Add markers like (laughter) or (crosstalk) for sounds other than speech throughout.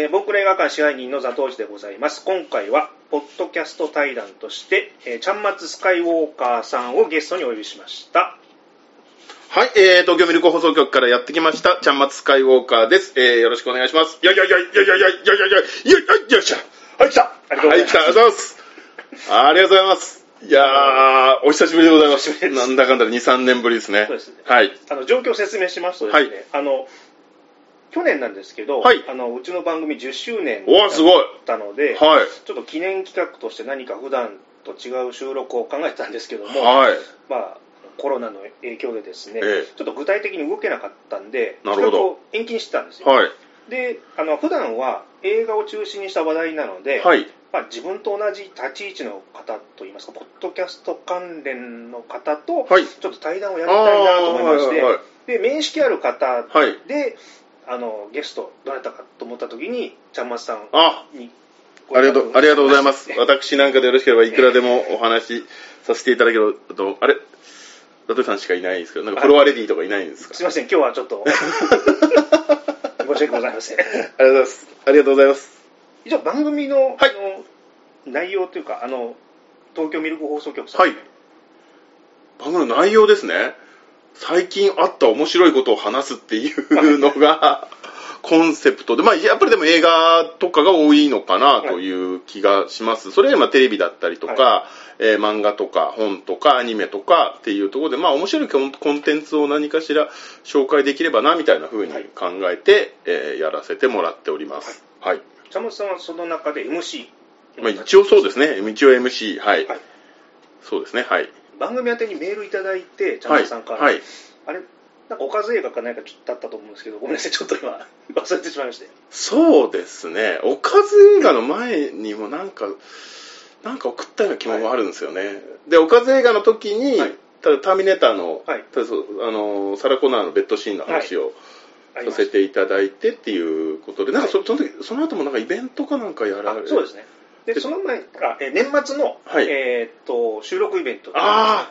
えー僕ら映画館支配人の座頭市でございます。今回は、ポッドキャスト対談として、えーちゃんまつスカイウォーカーさんをゲストにお呼びしました。はい、えー、東京ミルク放送局からやってきました、ちゃんまつスカイウォーカーです。えー、よろしくお願いします。いやいやいやいやいやいやいやいやいやいやいやいやいしょ。はい、来た。ありがとうございますはい、来た。ありがとうございます。ありがとうございます。いやー、お久しぶりでございます。すなんだかんだで2、3年ぶりですね。そうですねはい。あの、状況を説明しますとですね、はいあの、去年なんですけど、はいあの、うちの番組10周年おー、すごい。だったので、はい。ちょっと記念企画として何か普段と違う収録を考えてたんですけども、はい。まあ、コロナの影響でですね、ええちょっと具体的に動けなかったんで、なるほど企画を延期にしてたんですよ。はい。で、あの、普段は映画を中心にした話題なので、はい。まあ、自分と同じ立ち位置の方といいますか、ポッドキャスト関連の方と、はい。ちょっと対談をやりたいなと思いまして、あーはいはいで、面識ある方はい。で、あの、ゲスト、どなたかと思った時に、ちゃんまつさんあ、にありがとう、ありがとうございます。ご私なんかでよろしければいくらでもお話しさせていただけると、あれ？ダトリさんしかいないんですけど、なんかフォロワーレディーとかいないんですか？すいません、今日はちょっと、(laughs) 申し訳ございません。ありがとうございます。ありがとうございます。以上、番組の,、はいあの内容というか、あの、東京ミルク放送局さんはい。番組の内容ですね。最近あった面白いことを話すっていうのが、コンセプトで、まあ、やっぱりでも映画とかが多いのかなという気がします。それよりまあテレビだったりとか、えー漫画とか本とかアニメとかっていうところで、まあ面白いコンテンツを何かしら紹介できればなみたいな風に考えて、えーやらせてもらっております。はい。ちゃんまつさんはその中で MC。まあ、一応そうですね。一応 MC。はい。はいそうですね。はい。番組宛てにメールいただいて、ちゃんまはい。つさんから、はい。あれ、なんかおかず映画か何かだったと思うんですけど、(laughs) ごめんなさい、ちょっと今、(laughs) 忘れてしまいまして。そうですね。おかず映画の前にもなんか、なんか送ったような気もあるんですよね。で、おかず映画の時に、はいただターミネーターの、はいあのサラ・コナーのベッドシーンの話をさせていただいてっていうことで、なんかそその時その後もなんかイベントかなんかやられあそうですね。で、その前あ、え年末の、はいえーっと、収録イベント。ああ、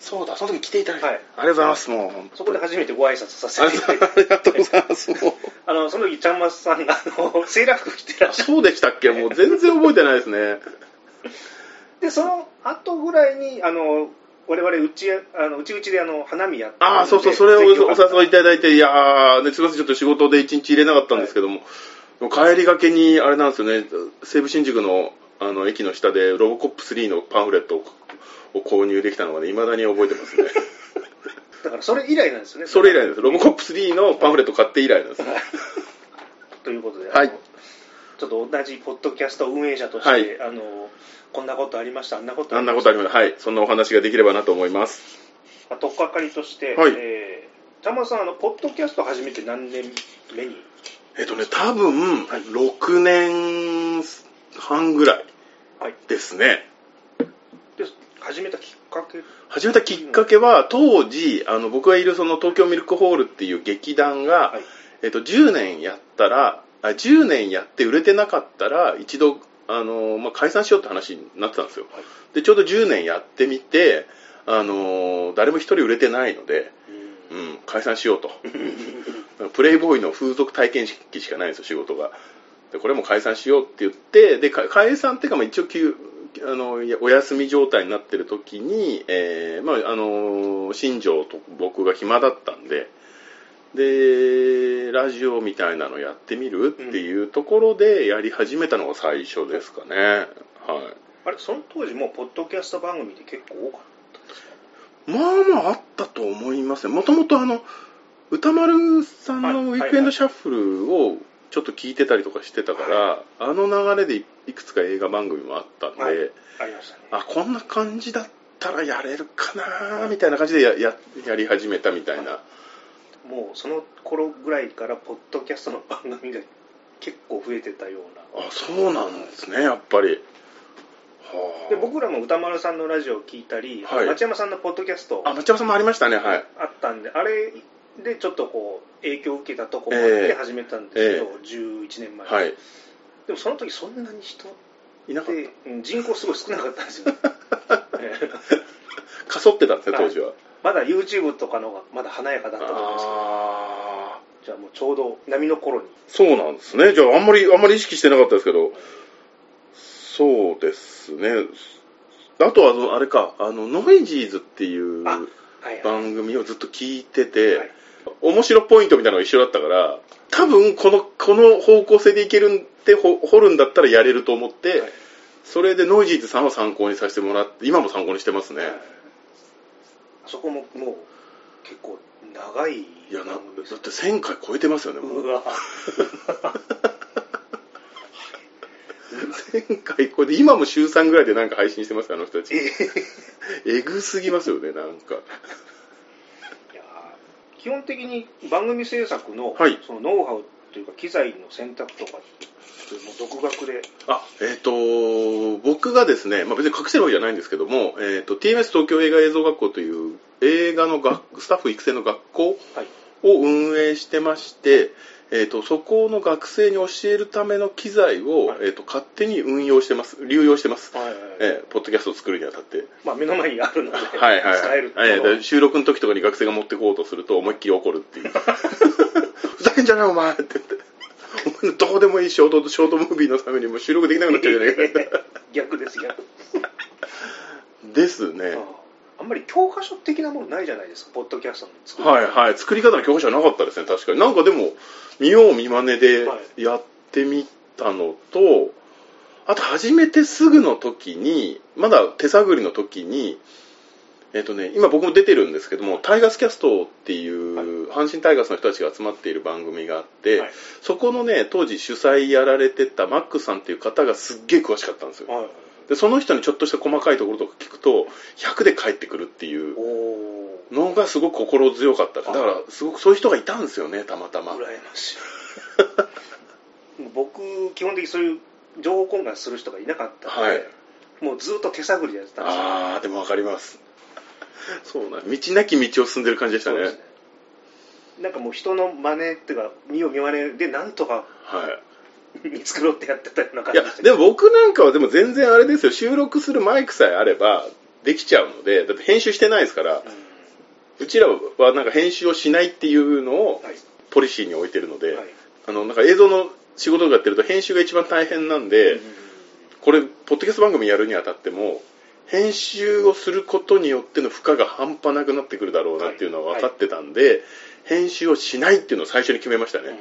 そうだ、その時来ていただいて、はいありがとうございます、もう本当そこで初めてご挨拶させあていただいて。りがとうございます。もう (laughs) あの、その時、ちゃんまつさんが、あの、セーラー服着てらっしゃそうでしたっけ？もう全然覚えてないですね。で、その後ぐらいに、あの、我々、うち、あの、うちうちであの、花見やってああ、そうそう、それをおお誘いいただいて、いやー、ね、すみません、ちょっと仕事で一日入れなかったんですけども帰りがけに、あれなんですよね、西武新宿のあの駅の下で、ロボコップ3のパンフレットをを購入できたのがね、未だに覚えてますね。(laughs) だから、それ以来なんですよね。それ以来です。ロボコップ3のパンフレット買って以来なんです。(laughs) ということで、はいちょっと同じポッドキャスト運営者として、はいあの、こんなことありました、あんなことあんなましたことあります。はい。そんなお話ができればなと思います。まあ、とっかかりとして、はいえー、ちゃんまつさん、あの、ポッドキャスト始めて何年目にえっとね、多分、6年半ぐらいはい。ですね。で始めたきっかけ？始めたきっかけは当時あの僕がいるその東京ミルクホールっていう劇団が、はい。えっと、10年やったらあ10年やって売れてなかったら一度あの、まあ、解散しようって話になってたんですよ、はい。でちょうど10年やってみてあの誰も一人売れてないので、うん、解散しようと (laughs) プレイボーイの風俗体験式しかないんですよ仕事が。でこれも解散しようって言ってでか解散っていうかまあ一応休あのお休み状態になってる時に、えーまあ、あの新庄と僕が暇だったんででラジオみたいなのやってみるっていうところでやり始めたのが最初ですかね、はい。あれ、その当時もうポッドキャスト番組って結構多かっまあまああったと思いますね。もともとあの歌丸さんのウィークエンドシャッフルをちょっと聞いてたりとかしてたから、あの流れでいいくつか映画番組もあったんで、はい。たありましたね。あこんな感じだったらやれるかなみたいな感じでやややり始めたみたいな、もうその頃ぐらいからポッドキャストの番組が結構増えてたような。あそうなんですねやっぱり。はあ。で僕らも歌丸さんのラジオを聞いたり、はい。町山さんのポッドキャストあ町山さんもありましたねはい。あったんで、あれでちょっとこう影響を受けたところもあってええ。始めたんですけど、え11年前、はい。でもその時そんなに人っいなかってうん人口すごい少なかったんですよ、(laughs) ええ。かそってたんですね当時は、まだ YouTube とかの方がまだ華やかだったと思うんですけどあじゃあもうちょうど波の頃に。そうなんですね。じゃあ、あんまり、あんまり意識してなかったですけど、そうですね。あとは、あれか、あの、ノイジーズっていう。番組をずっと聞いてて、はい面白ポイントみたいなのが一緒だったから、多分この、この方向性でいけるんで、ほ掘るんだったらやれると思って、はいそれでノイジーズさんを参考にさせてもらって、今も参考にしてますね。はいあそこももう結構長いいや、な、だって1000回超えてますよね、もう。うわ (laughs) 1000回超えて、今も週3ぐらいでなんか配信してますよあの人たち。ええぐすぎますよね、なんか。基本的に番組制作の,、はい。そのノウハウというか機材の選択とかもう独学で。あ、えっ、と、僕がですね、まあ、別に隠してるわけじゃないんですけども、えっ、と、TMS 東京映画映像学校という映画の学スタッフ育成の学校はい。を運営してまして、えっ、と、そこの学生に教えるための機材を、はいえっ、と、勝手に運用してます、流用してます。はいはいえーポッドキャストを作るにあたって。まあ、目の前にあるので、はいはい、使えるえーで収録の時とかに学生が持ってこうとすると思いっきり怒るっていう。ふざけんじゃないお前って言って。お前のどうでもいいショートショートムービーのためにもう収録できなくなっちゃうじゃないか。逆です逆ですね。ああんまり教科書的なものないじゃないですかポッドキャストの作りはいはい。作り方の教科書はなかったですね、確かに。なんかでも、見よう見まねではいやってみたのと、あと始めてすぐの時に、まだ手探りの時に、えっ、とね、今僕も出てるんですけども、タイガースキャストっていう、はい阪神タイガースの人たちが集まっている番組があって、はいそこのね、当時主催やられてたマックさんっていう方がすっげえ詳しかったんですよ。はいで、その人にちょっとした細かいところとか聞くと、100で帰ってくるっていうのがすごく心強かった。だからすごくそういう人がいたんですよねたまたま。羨ましい。(laughs) 僕基本的にそういう情報交換する人がいなかったので、はい。もうずっと手探りでやってたんですよ。ああでも分かります。そうなん道なき道を進んでる感じでしたね。ね。なんかもう人の真似っていうか見よう見まねでなんとかはい見繕ってやってたような感いやじでも僕なんかはでも全然あれですよ。収録するマイクさえあればできちゃうのでだって編集してないですからうん。うちらはなんか編集をしないっていうのをはい。ポリシーに置いてるので、はい。あのなんか映像の仕事とかやってると編集が一番大変なんで、うんこれポッドキャスト番組やるにあたっても編集をすることによっての負荷が半端なくなってくるだろうなっていうのは分かってたんで、編集をしないっていうのを最初に決めましたね、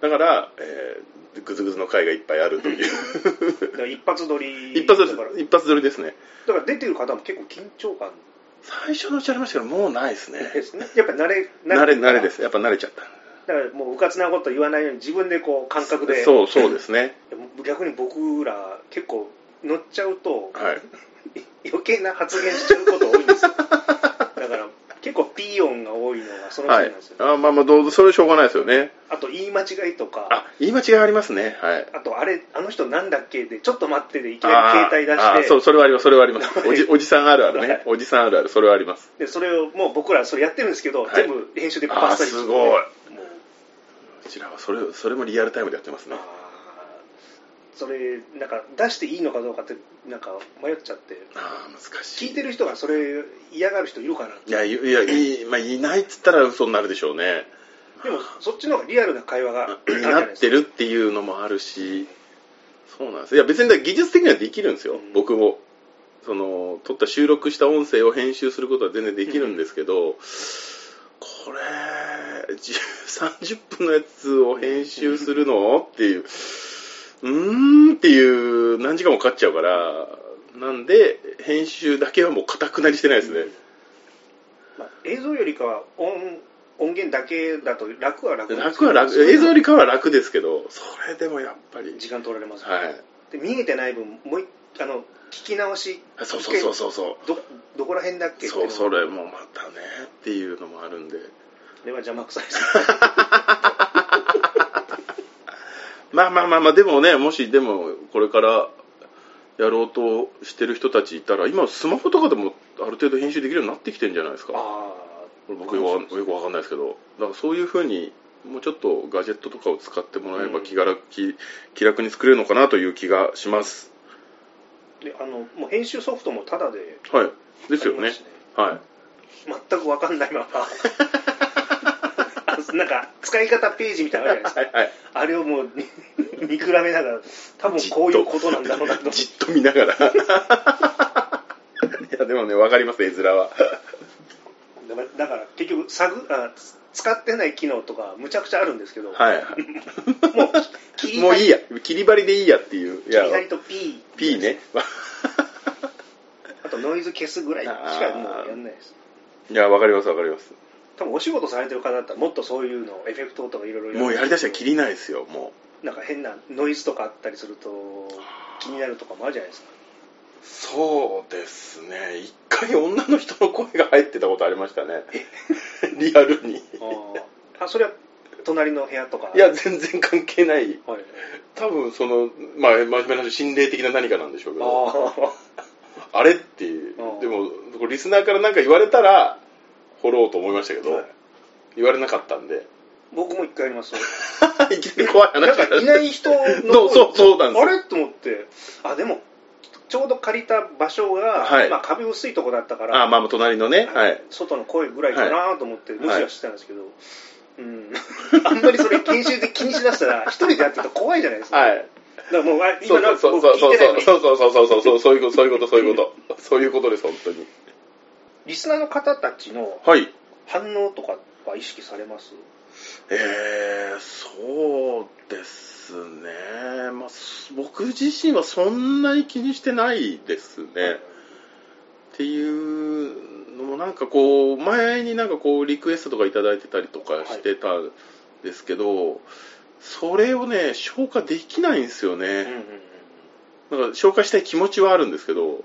だから、えー、グズグズの回がいっぱいあるという。一発撮り (laughs) 一発だから。一発撮りですね。だから出てる方も結構緊張感。最初のうちありましたけどもうないですね。ですね。やっぱ慣れ慣れ慣れです。やっぱ慣れちゃった。だからもううかつなこと言わないように自分でこう感覚で。そうそうですね。(laughs) 逆に僕ら結構乗っちゃうとはい。(laughs) 余計な発言しちゃうこと多いんですよ結構ピー音が多いのがそのせいはないんですよ、あまあまあどうぞそれしょうがないですよね。あと言い間違いとか。あ言い間違いありますね。はい。あとあれあの人なんだっけ？でちょっと待ってでいきなり携帯出して。そうそれはあります。それはあります。(laughs) おじおじさんあるあるはい。ねおじさんあるある。それはあります。でそれをもう僕らそれやってるんですけど、はい全部編集でバッサリあーすごい。こちらはそれそれもリアルタイムでやってますねそれなんか出していいのかどうかってなんか迷っちゃって。ああ難しい。聞いてる人がそれ嫌がる人いるかないやいいやいい,、まあ、いないっつったら嘘になるでしょうね。でもそっちの方がリアルな会話がなってるっていうのもあるし。そうなんです。いや別に技術的にはできるんですよ、うん。僕もその撮った収録した音声を編集することは全然できるんですけど、これ10 30分のやつを編集するの？っていううーんっていう何時間もかかっちゃうからなんで編集だけはもうかたくなりしてないですね、まあ、映像よりかは音音源だけだと楽は楽楽は楽。映像よりかは楽ですけどそれでもやっぱり。時間取られます、はい。で見えてない分もう一あの聞き直しそうそうそうそう。そうどどこら辺だっけそうのそれもまたねっていうのもあるんで。これは邪魔くさいです (laughs) まあまあまあまあでもねもしでもこれからやろうとしてる人たちいたら今スマホとかでもある程度編集できるようになってきてるんじゃないですか。あ僕よくわよくわかんないですけど。だからそういうふうにもうちょっとガジェットとかを使ってもらえばうん。気が楽気気楽に作れるのかなという気がします。あであのもう編集ソフトもタダではい。ですよね。はい。全く分かんないまま (laughs) なんか使い方ページみたいなのあるじゃないですか。はいはい。あれをもう (laughs) 見比べながら多分こういうことなんだろうなと。(laughs) じっと見ながら。(laughs) いやでもね分かります絵面は。だから結局探あ使ってない機能とかむちゃくちゃあるんですけど、はいはい。もう切りもういいや。切り張りでいいやっていう。いや切り張りと P, P ね。あとノイズ消すぐらいしかもうやんないです。いや分かります分かります多分お仕事されてる方だったらもっとそういうのエフェクトとかいろいろもうやりだしたら切りないですよもなんか変なノイズとかあったりすると気になるとかもあるじゃないですか。うそうですね。一回女の人の声が入ってたことありましたね。リアルに。あー。あそれは隣の部屋とか？いや全然関係ない。はい、多分そのまあ真面目な話心霊的な何かなんでしょうけど。ああれっていう。うんでもリスナーから何か言われたら掘ろうと思いましたけど、はい。言われなかったんで。僕も一回あります。よ (laughs) いきなり怖いなん話かいない人の (laughs) そうそうそうなんです。よあれ？と思って。あでもちょうど借りた場所が、はい。まあ、壁薄いとこだったからあまあ隣のね。はい。外の声ぐらいかなと思って無視はしてたんですけど、うん、(laughs) あんまりそれ研修で気にしだしたら一人でやってると怖いじゃないですか、はい。だからもう今のそう僕そうそう聞いてないのに。そうそうそうそうそうそういうことそういうことそういうことそういうことです本当にリスナーの方たちのはい。反応とかは意識されます？えー、そうですね、まあ、す僕自身はそんなに気にしてないですね、っていうのもなんかこう前になんかこうリクエストとかいただいてたりとかしてたんですけど、それをね消化できないんですようんうんね、うん。なんか消化したい気持ちはあるんですけど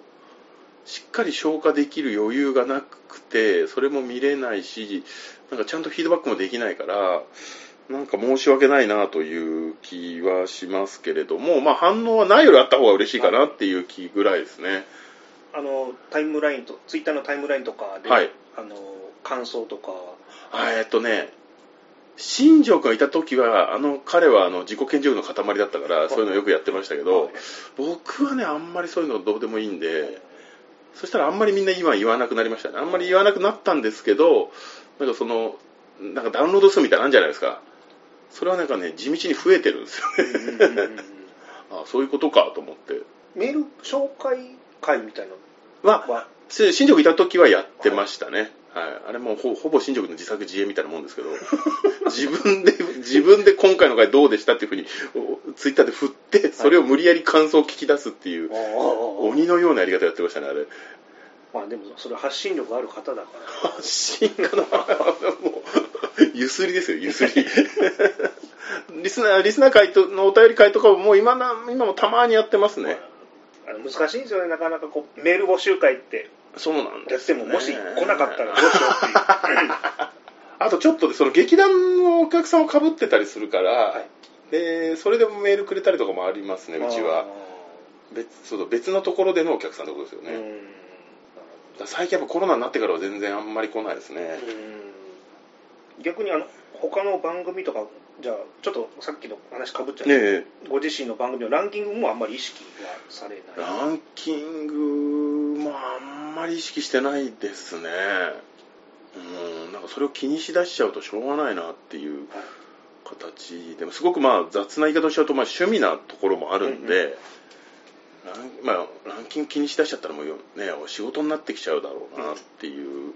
しっかり消化できる余裕がなくてそれも見れないしなんかちゃんとフィードバックもできないからなんか申し訳ないなという気はしますけれども、まあ、反応はないよりあった方が嬉しいかなっていう気ぐらいですね。あのタイムラインとツイッターのタイムラインとかで、はい。あの感想とか。あえっとね新庄君がいた時はあの彼はあの自己顕示欲の塊だったからそういうのよくやってましたけど、はい。僕はねあんまりそういうのどうでもいいんでそしたらあんまりみんな今言わなくなりましたね。あんまり言わなくなったんですけどなんかそのなんかダウンロード数みたいなんじゃないですか。それはなんかね地道に増えてるんですよね。うんうんうんうん。(laughs) あそういうことかと思って。メール紹介会みたいなまあのは新庄君いた時はやってましたね、はい、あれもうほほぼ新庄君の自作自演みたいなもんですけど (laughs) 自分で自分で今回の回どうでしたっていうふうにおツイッターで振ってそれを無理やり感想を聞き出すっていう、鬼のようなやり方やってましたねあれ。まあでもそれ発信力ある方だから。発信かなもうゆすりですよゆすり。(laughs) リスナーリスナー会とのお便り会とかももう今な今もたまにやってますね。あの難しいんですよねなかなかこうメール募集会ってそうなんやですももし来なかったらどうしようっていうあとちょっとでその劇団のお客さんをかぶってたりするから、はい。でそれでもメールくれたりとかもありますねうちは。別そうだ別のところでのお客さんってことですよね、だかうんら最近やっぱコロナになってからは全然あんまり来ないですね、うん。逆にあの他の番組とかじゃあちょっとさっきの話かぶっちゃう、ねえご自身の番組のランキングもあんまり意識はされない。ランキングもあんまり意識してないですね。うんなんかそれを気にしだしちゃうとしょうがないなっていう形でもすごくまあ雑な言い方をしちゃうとまあ趣味なところもあるんで、ランまあ、ランキング気にしだしちゃったらもうよね仕事になってきちゃうだろうなっていう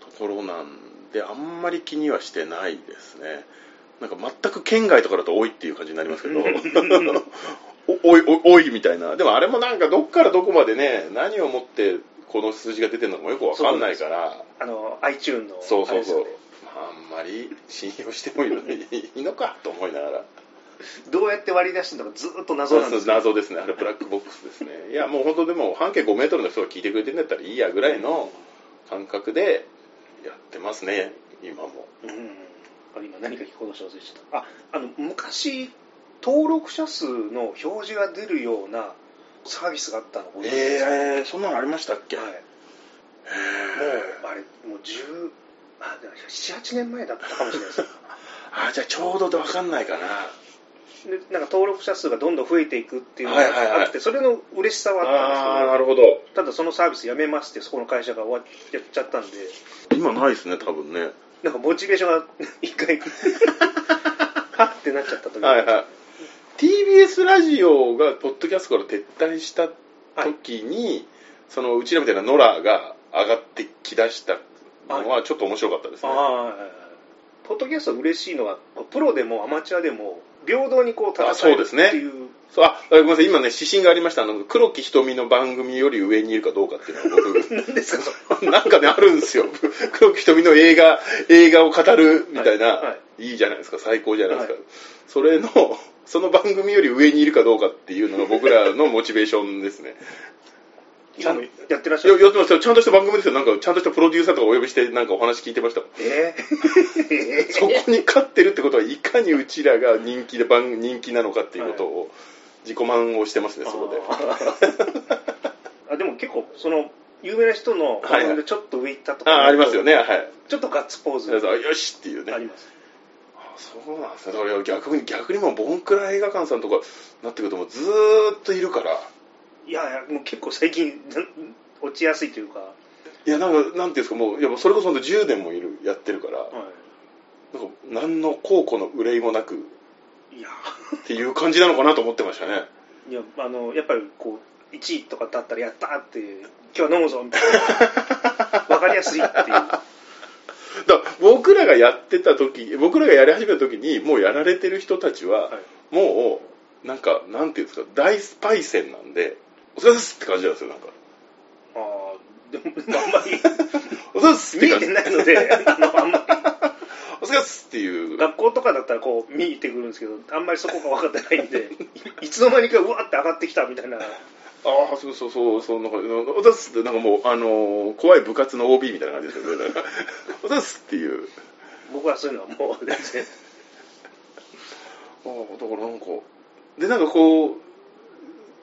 ところなんであんまり気にはしてないですねなんか全く県外とかだと多いっていう感じになりますけど。(laughs) おおいおおいみたいな。でもあれもなんかどっからどこまでね何をもってこの数字が出てるのかもよくわかんないから。あの iTune のそうそうそう。まあ、あんまり信用してもいいのかと思いながら。どうやって割り出してるのかずっと謎なんですよ。謎ですね。あれブラックボックスですね。いやもう本当でも半径5メートルの人が聞いてくれてるんだったらいいやぐらいの感覚でやってますね今も。うんあ今何か聞こうとして忘れちゃった。ああの昔登録者数の表示が出るようなサービスがあったのご存知ですか？えー、そんなのありましたっけ、はい、もうあれもう10あ78年前だったかもしれないです。(laughs) あじゃあちょうどで分かんないかな。でなんか登録者数がどんどん増えていくっていうのはいはいはい。があって、それの嬉しさはあったんですけどああなるほど。ただそのサービスやめますってそこの会社が終わっちゃったんで。今ないですね多分ねなんかモチベーションが (laughs) 一回 (laughs) はってなっちゃった時。はいはい。TBS ラジオがポッドキャストから撤退した時に、そのうちらみたいなノラが上がってきだしたのはちょっと面白かったですね、はいはいはい。ポッドキャスト嬉しいのはプロでもアマチュアでも平等にこう戦えるっていうそうあごめんなさい今ね指針がありましたあの黒木瞳の番組より上にいるかどうかっていうのは僕 (laughs) 何ですか？(laughs) なんかね、あるんですよ。(laughs) 黒木瞳の映画、映画を語るみたいな、はいはいい、いじゃないですか、最高じゃないですか。はいそれの、その番組より上にいるかどうかっていうのが僕らのモチベーションですね。今もやってらっしゃる？やってますよ。ちゃんとした番組ですよ。なんか、ちゃんとしたプロデューサーとかお呼びして、なんかお話聞いてましたもん。えー、そこに勝ってるってことは、いかにうちらが人気で番、人気なのかっていうことを、自己満をしてますね、そこで。あでも結構その有名な人の番組でちょっと上行ったとか、あ、ありますよね、はい。ちょっとガッツポーズ。よしっていうね。あります。あそうなんですね。だから逆に、逆にもう、ボンクラ映画館さんとかなってくると、もうずーっといるから、いやいやもう結構最近 (laughs) 落ちやすいというか、いや、なんか、なんていうんですか、もう、いやもうそれこそ本当10年もいる、やってるから、はなんか、何の高庫の憂いもなくい、いやっていう感じなのかなと思ってましたね。いやあのやっぱりこう1位とかだったらやったーって今日は飲むぞみたいな (laughs) 分かりやすいっていうだから僕らがやってた時、僕らがやり始めた時に、もうやられてる人たちは、はいもう、なんか、なんていうんですか、大スパイセンなんで、お疲れですって感じなんですよ、なんか。ああでもあんまり (laughs) お疲れですって感じ見えて。ないのであんまお疲れですっていう。り学校とかだったらこう見えてくるんですけどあんまりそこが分かってないんでい (laughs) いつの間にかうわって上がってきたみたいなああ、そうそうそう、そう、なんか、おざっすって、なんかもう、あのー怖い部活の OB みたいな感じですよね。おざっすっていう。僕はそういうのはもう全然ああ、だからなんか、で、なんかこ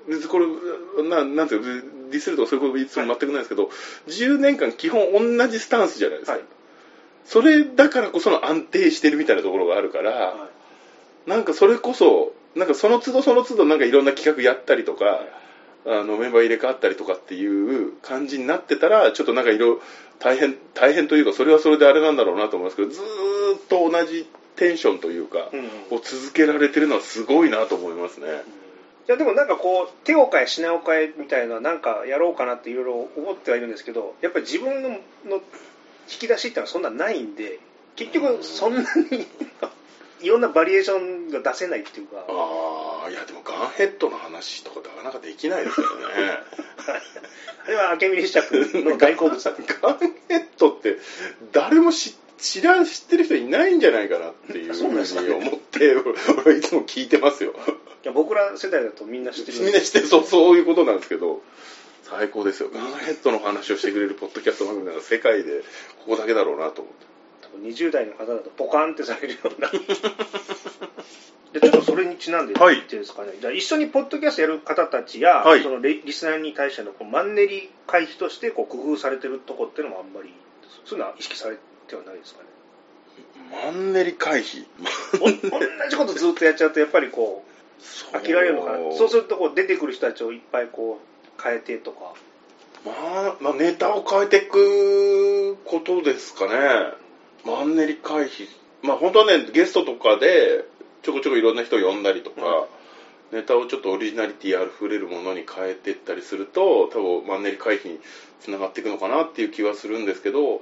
う、でこれ、ななんていうの、ディスるとかそういうこといつも全くないですけど、10年間基本同じスタンスじゃないですか。はいそれだからこその安定してるみたいなところがあるから、はなんかそれこそ、なんかその都度その都度なんかいろんな企画やったりとか、あのメンバー入れ替わったりとかっていう感じになってたら、ちょっとなんかいろいろ大変、大変というか、それはそれであれなんだろうなと思いますけど、ずーっと同じテンションというか、を続けられてるのはすごいなと思いますね。いやでもなんかこう手を変え品を変えみたいななんかやろうかなっていろいろ思ってはいるんですけどやっぱり自分のの引き出しってのはそんなないんで結局そんなにいろんなバリエーションが出せないっていうか。ああ、いやでもガンヘッドの話とかなかなかできないですよね。(laughs) あれは明美列車君の大好物。だ (laughs) ガンヘッドって誰も知知らん知ってる人いないんじゃないかなっていうふそうに思って、俺いつも聞いてますよ。いや僕ら世代だとみんな知ってる。みんな知ってるそうそういうことなんですけど最高ですよ。ガンヘッドの話をしてくれるポッドキャスト番組なら世界でここだけだろうなと思って。多分20代の方だとポカンってされるような。(laughs) でちょっとそれにちなんではい。言っていいですかね、じゃあ一緒にポッドキャストやる方たちや、はい。そのリリスナーに対してのこうマンネリ回避としてこう工夫されてるとこっていうのもあんまりそういうのは意識されてはないですかね。マンネリ回避？お同じことずっとやっちゃうとやっぱりこ (laughs) う。飽きられるのかな。そうするとこう出てくる人たちをいっぱいこう変えてとかまあ、まあ、ネタを変えていくことですかね。マンネリ回避。まあ本当はね、ゲストとかでちょこちょこいろんな人を呼んだりとか、ネタをちょっとオリジナリティあふれるものに変えていったりすると、多分マンネリ回避につながっていくのかなっていう気はするんですけど、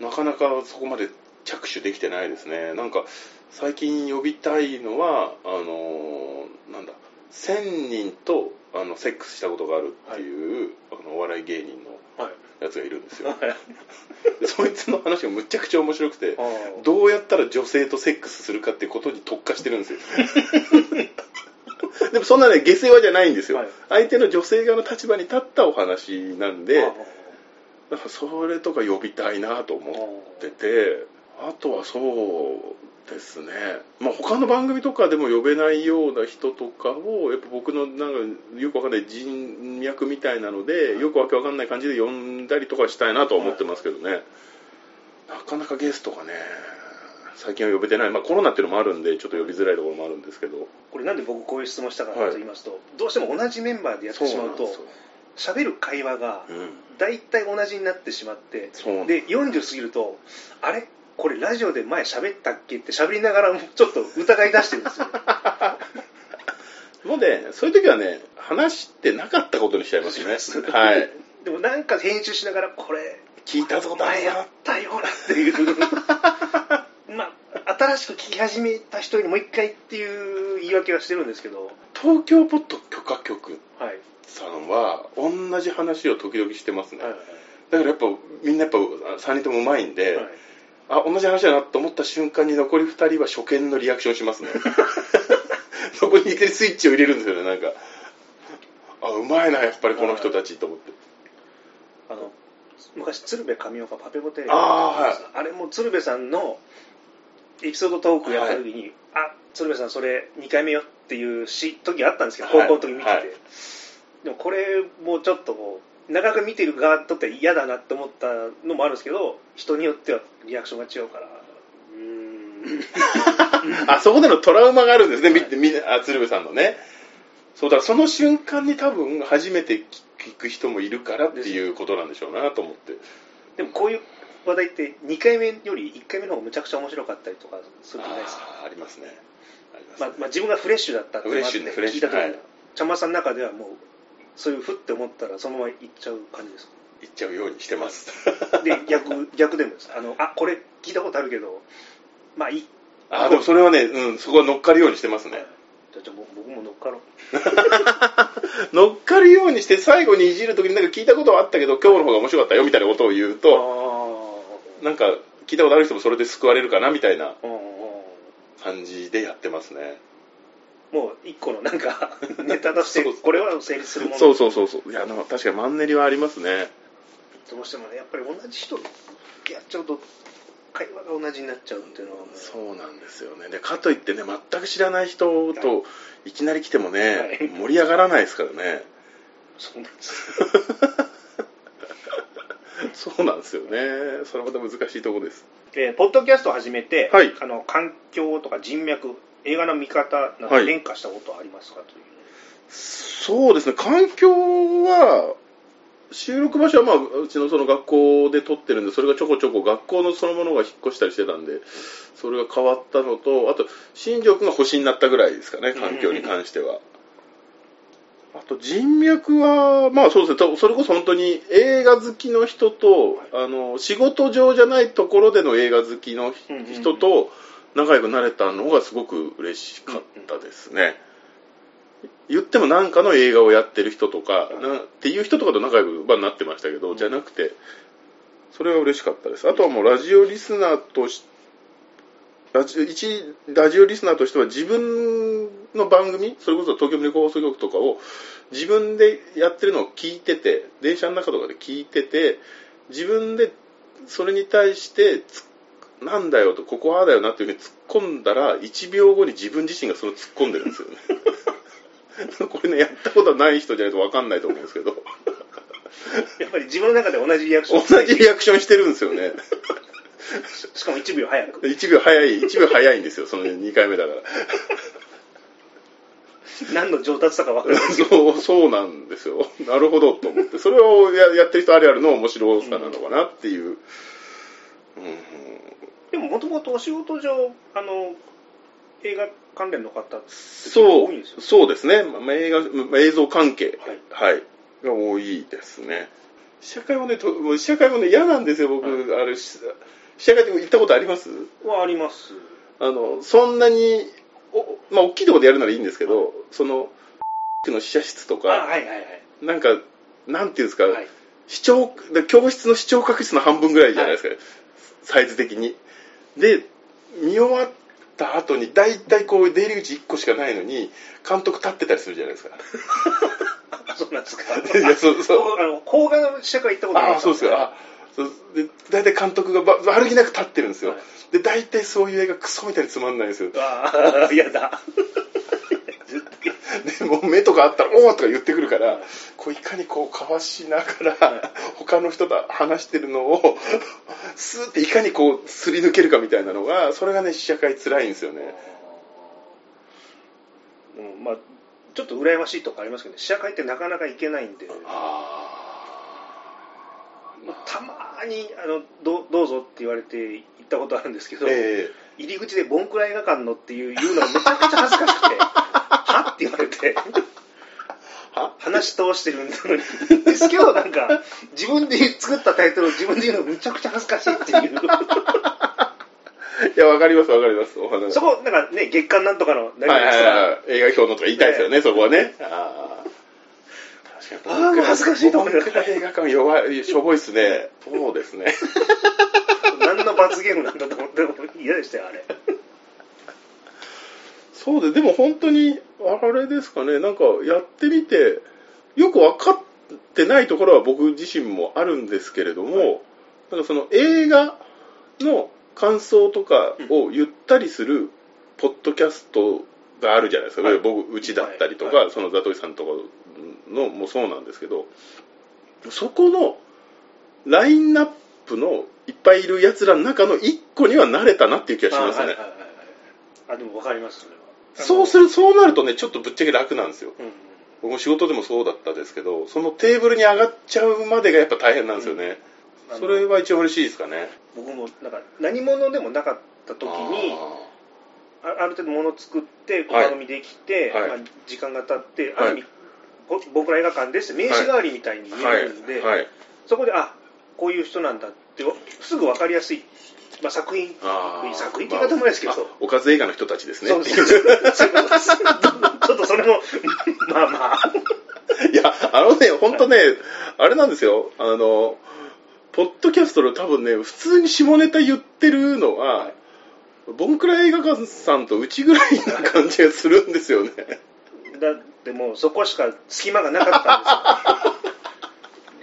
なかなかそこまで着手できてないですね。なんか最近呼びたいのは、あのーなんだ、1000人とあのセックスしたことがあるっていう、あのお笑い芸人のはい。やつがいるんですよ。でそいつの話がむちゃくちゃ面白くて、どうやったら女性とセックスするかってことに特化してるんですよ。(laughs) でもそんなね、下世話じゃないんですよ。はい。相手の女性側の立場に立ったお話なんで、からそれとか呼びたいなと思ってて、あとはそうですね、まあ、他の番組とかでも呼べないような人とかを、やっぱ僕のなんかよくわかんない人脈みたいなので、よくわけわかんない感じで呼んだりとかしたいなとは思ってますけどね、なかなかゲストがね、最近は呼べてない、まあ、コロナっていうのもあるんで、ちょっと呼びづらいところもあるんですけど、これなんで僕こういう質問したかと言いますと、どうしても同じメンバーでやってしまうと喋る会話がうん。大体同じになってしまってそうなんで40過ぎるとあれ？これラジオで前喋ったっけって喋りながらもちょっと疑い出してるんですよ。もうねそういう時はね話してなかったことにしちゃいますね。はい。でもなんか編集しながらこれ聞いたことあ前やったよなっていう。(laughs) まあ新しく聞き始めた人にもう一回っていう言い訳はしてるんですけど。東京ポッド許可局はいさんは同じ話を時々してますね、はいだからやっぱみんなやっぱ3人ともうまいんで、はいあ同じ話だなと思った瞬間に残り2人は初見のリアクションしますね。(laughs) そこにいきなりスイッチを入れるんですよねなんか。あうまいなやっぱりこの人たちと思って。あの昔鶴瓶神岡パペボテレビあーはい。あれも鶴瓶さんのエピソードトークやった時に、あ鶴瓶さんそれ2回目よっていうし時あったんですけどはい。高校の時見てて、はい。でもこれもうちょっとこう長く見てる側にとっては嫌だなって思ったのもあるんですけど人によってはリアクションが違うから。うーん。あそこでのトラウマがあるんですね、みはい。あ鶴瓶さんのね。そうだその瞬間に多分初めて聞く人もいるからっていうことなんでしょうなと思って。でもこういう話題って2回目より1回目の方がむちゃくちゃ面白かったりとかするじゃないですか。あーありますね。ありますまあ、まあ自分がフレッシュだったってフレッシュねフレッシュ。聞いた時に、はい。ちゃんまさんの中ではもうそういうふって思ったらそのまま行っちゃう感じですか？言っちゃうようにしてます。(laughs) で逆逆でもです。あのあこれ聞いたことあるけどまあいい。あでもそれはね、うん、そこは乗っかるようにしてますね。じゃあじゃあ僕僕も乗っかろう。(laughs) 乗っかるようにして最後にいじるときになんか聞いたことはあったけど今日の方が面白かったよみたいなことを言うとあなんか聞いたことある人もそれで救われるかなみたいな感じでやってますねもう一個のなんか (laughs) ネタとしてこれは成立するもの。そうそうそうそう。いやあの確かにマンネリはありますね。どうしてもねやっぱり同じ人やっちゃうと会話が同じになっちゃうっていうのはそうなんですよね。でかといってね全く知らない人とい。きなり来てもね、はい。盛り上がらないですからね。そうなんです。(laughs) そうなんですよね。それはまた難しいところです。えーポッドキャストを始めて、はい。あの環境とか人脈映画の見方などはい。変化したことはありますかという、そうですね。環境は収録場所はまあうちのその学校で撮ってるんでそれがちょこちょこ学校のそのものが引っ越したりしてたんでそれが変わったのとあと新庄君が星になったぐらいですかね環境に関しては。あと人脈は、まあそうですね。と、それこそ本当に映画好きの人と、あの仕事上じゃないところでの映画好きの人と仲良くなれたのがすごく嬉しかったですね。言ってもなんかの映画をやってる人とか、なっていう人とかと仲良くはなってましたけど、じゃなくて、それは嬉しかったです。あとはもうラジオリスナーとし、ラジ一ラジオリスナーとしては自分の番組、それこそ東京ミルク放送局とかを自分でやってるのを聞いてて、電車の中とかで聞いてて、自分でそれに対してつなんだよと、ここはああだよなっていうふうに突っ込んだら、1秒後に自分自身がそれを突っ込んでるんですよね。(laughs) これね、やったことない人じゃないと分かんないと思うんですけど、(laughs) やっぱり自分の中で同じリアクション同じリアクションしてるんですよね。(laughs) しかも1秒早く1秒早い、1秒早いんですよ、その2回目だから。何の上達だか分からないそう、そうなんですよ。なるほどと思って。それをややってる人あるあるの面白さなのかなっていう。うんでももともとお仕事上あの映画関連の方って結そう構多いんですよ、そうですね。まあ、映画、まあ映像関係、はい。はい、が多いですね。試写会もね、ともう試写会もね、嫌なんですよ、僕。あれ、し試写会って行ったことあります？はあります。あの、そんなに、おまあ、大きいところでやるならいいんですけど、その、の試写室とあか、はいはいはい。なんか、なんていうんですか、はい。視聴、だ教室の視聴確率の半分ぐらいじゃないですか、サイズ的に。で、見終わった後に、大体こう、出入り口1個しかないのに、監督立ってたりするじゃないですか。あ (laughs) そうなんですかいやそうそうあの邦画の試写会行ったことありああ、ますそうですか。あそうで大体監督がば悪気なく立ってるんですよ。はいで、大体そういう映画クソみたいにつまんないんですよ。ああ嫌だで (laughs) もう目とかあったら、おーとか言ってくるから、こういかにこうかわしながら、他の人と話してるのを、スーっていかにこうすり抜けるかみたいなのが、それがね、試写会辛いんですよね。うんまあちょっと羨ましいとこありますけど、試写会ってなかなか行けないんで、あたまにあのどどうぞって言われて行ったことあるんですけど、え入り口でボンクラ映画館のっていう言うのがめちゃくちゃ恥ずかしくて、は？って言われて、話通してるんだのに。ですけど、なんか、自分で作ったタイトルを自分で言うのがめちゃくちゃ恥ずかしいっていう。いや、わかりますわかります。お話。そこ、なんかね、月間なんとかの何はいはいはい。映画表のとか言いたいですよね、そこはね。あー確かに。あーもう恥ずかしいと思う僕ら映画館弱い、しょぼいっすね。そうですね。(laughs) 何の罰ゲームなんだと思って、嫌でしたよ、あれ。そうで、でも本当に、あれですかね、なんかやってみて、よく分かってないところは僕自身もあるんですけれども、なんかその映画の感想とかを言ったりするポッドキャストがあるじゃないですか、はい。僕、うちだったりとか、はい。そのザトイさんとかのもそうなんですけど、そこのラインナップのいっぱいいるやつらの中の一個にはなれたなっていう気がしますね。あ,、でも分かります、それは。そうする、そうなるとね、ちょっとぶっちゃけ楽なんですよ。うん。うん僕も仕事でもそうだったですけど、そのテーブルに上がっちゃうまでがやっぱ大変なんですよね。あのそれは一番嬉しいですかね。僕も、なんか、何者でもなかった時に、あある程度物作って、はい。番組できて、はい。まあ、時間が経って、はい。ある意味、ぼ僕ら映画館です名刺代わりみたいに見はいえるんで、はい。そこで、あこういう人なんだって、すぐ分かりやすい、まあ、作品、作品って言い方もないですけど、まあおかず映画の人たちですね。そうです (laughs) ちょっとそれも、まあまあ、いや、あのね、本当ね、あれなんですよ。あの、ポッドキャストの多分ね、普通に下ネタ言ってるのは、ボンクラ映画館さんとうちぐらいな感じがするんですよね。だってもうそこしか隙間がなかったんですよ。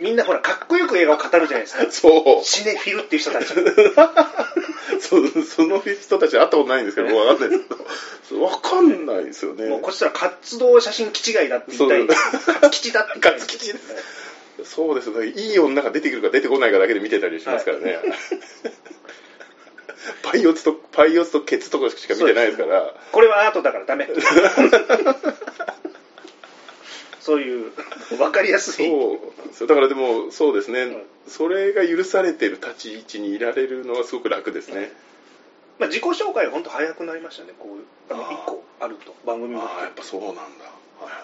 みんなほら、かっこよく映画を語るじゃないですか。そう。シネフィルっていう人たち。(laughs) そその人たち会ったことないんですけど、わかんないですけど、そうわかんないですよね。もうこっちら活動写真基地外だって言いたい。そう活吉だって言いたい。活吉ですそうですね。いい女が出てくるか出てこないかだけで見てたりしますからね。パイオツと、パイオツとケツとかしか見てないですから。これはアートだからダメ。(laughs) そういう、わかりやすい。そう。だからでも、そうですね、んそれが許されてる立ち位置にいられるのはすごく楽ですね。まあ、自己紹介は本当早くなりましたね。こういう、あの、一個あると、番組も。ああ、やっぱそうなんだ。はいはいは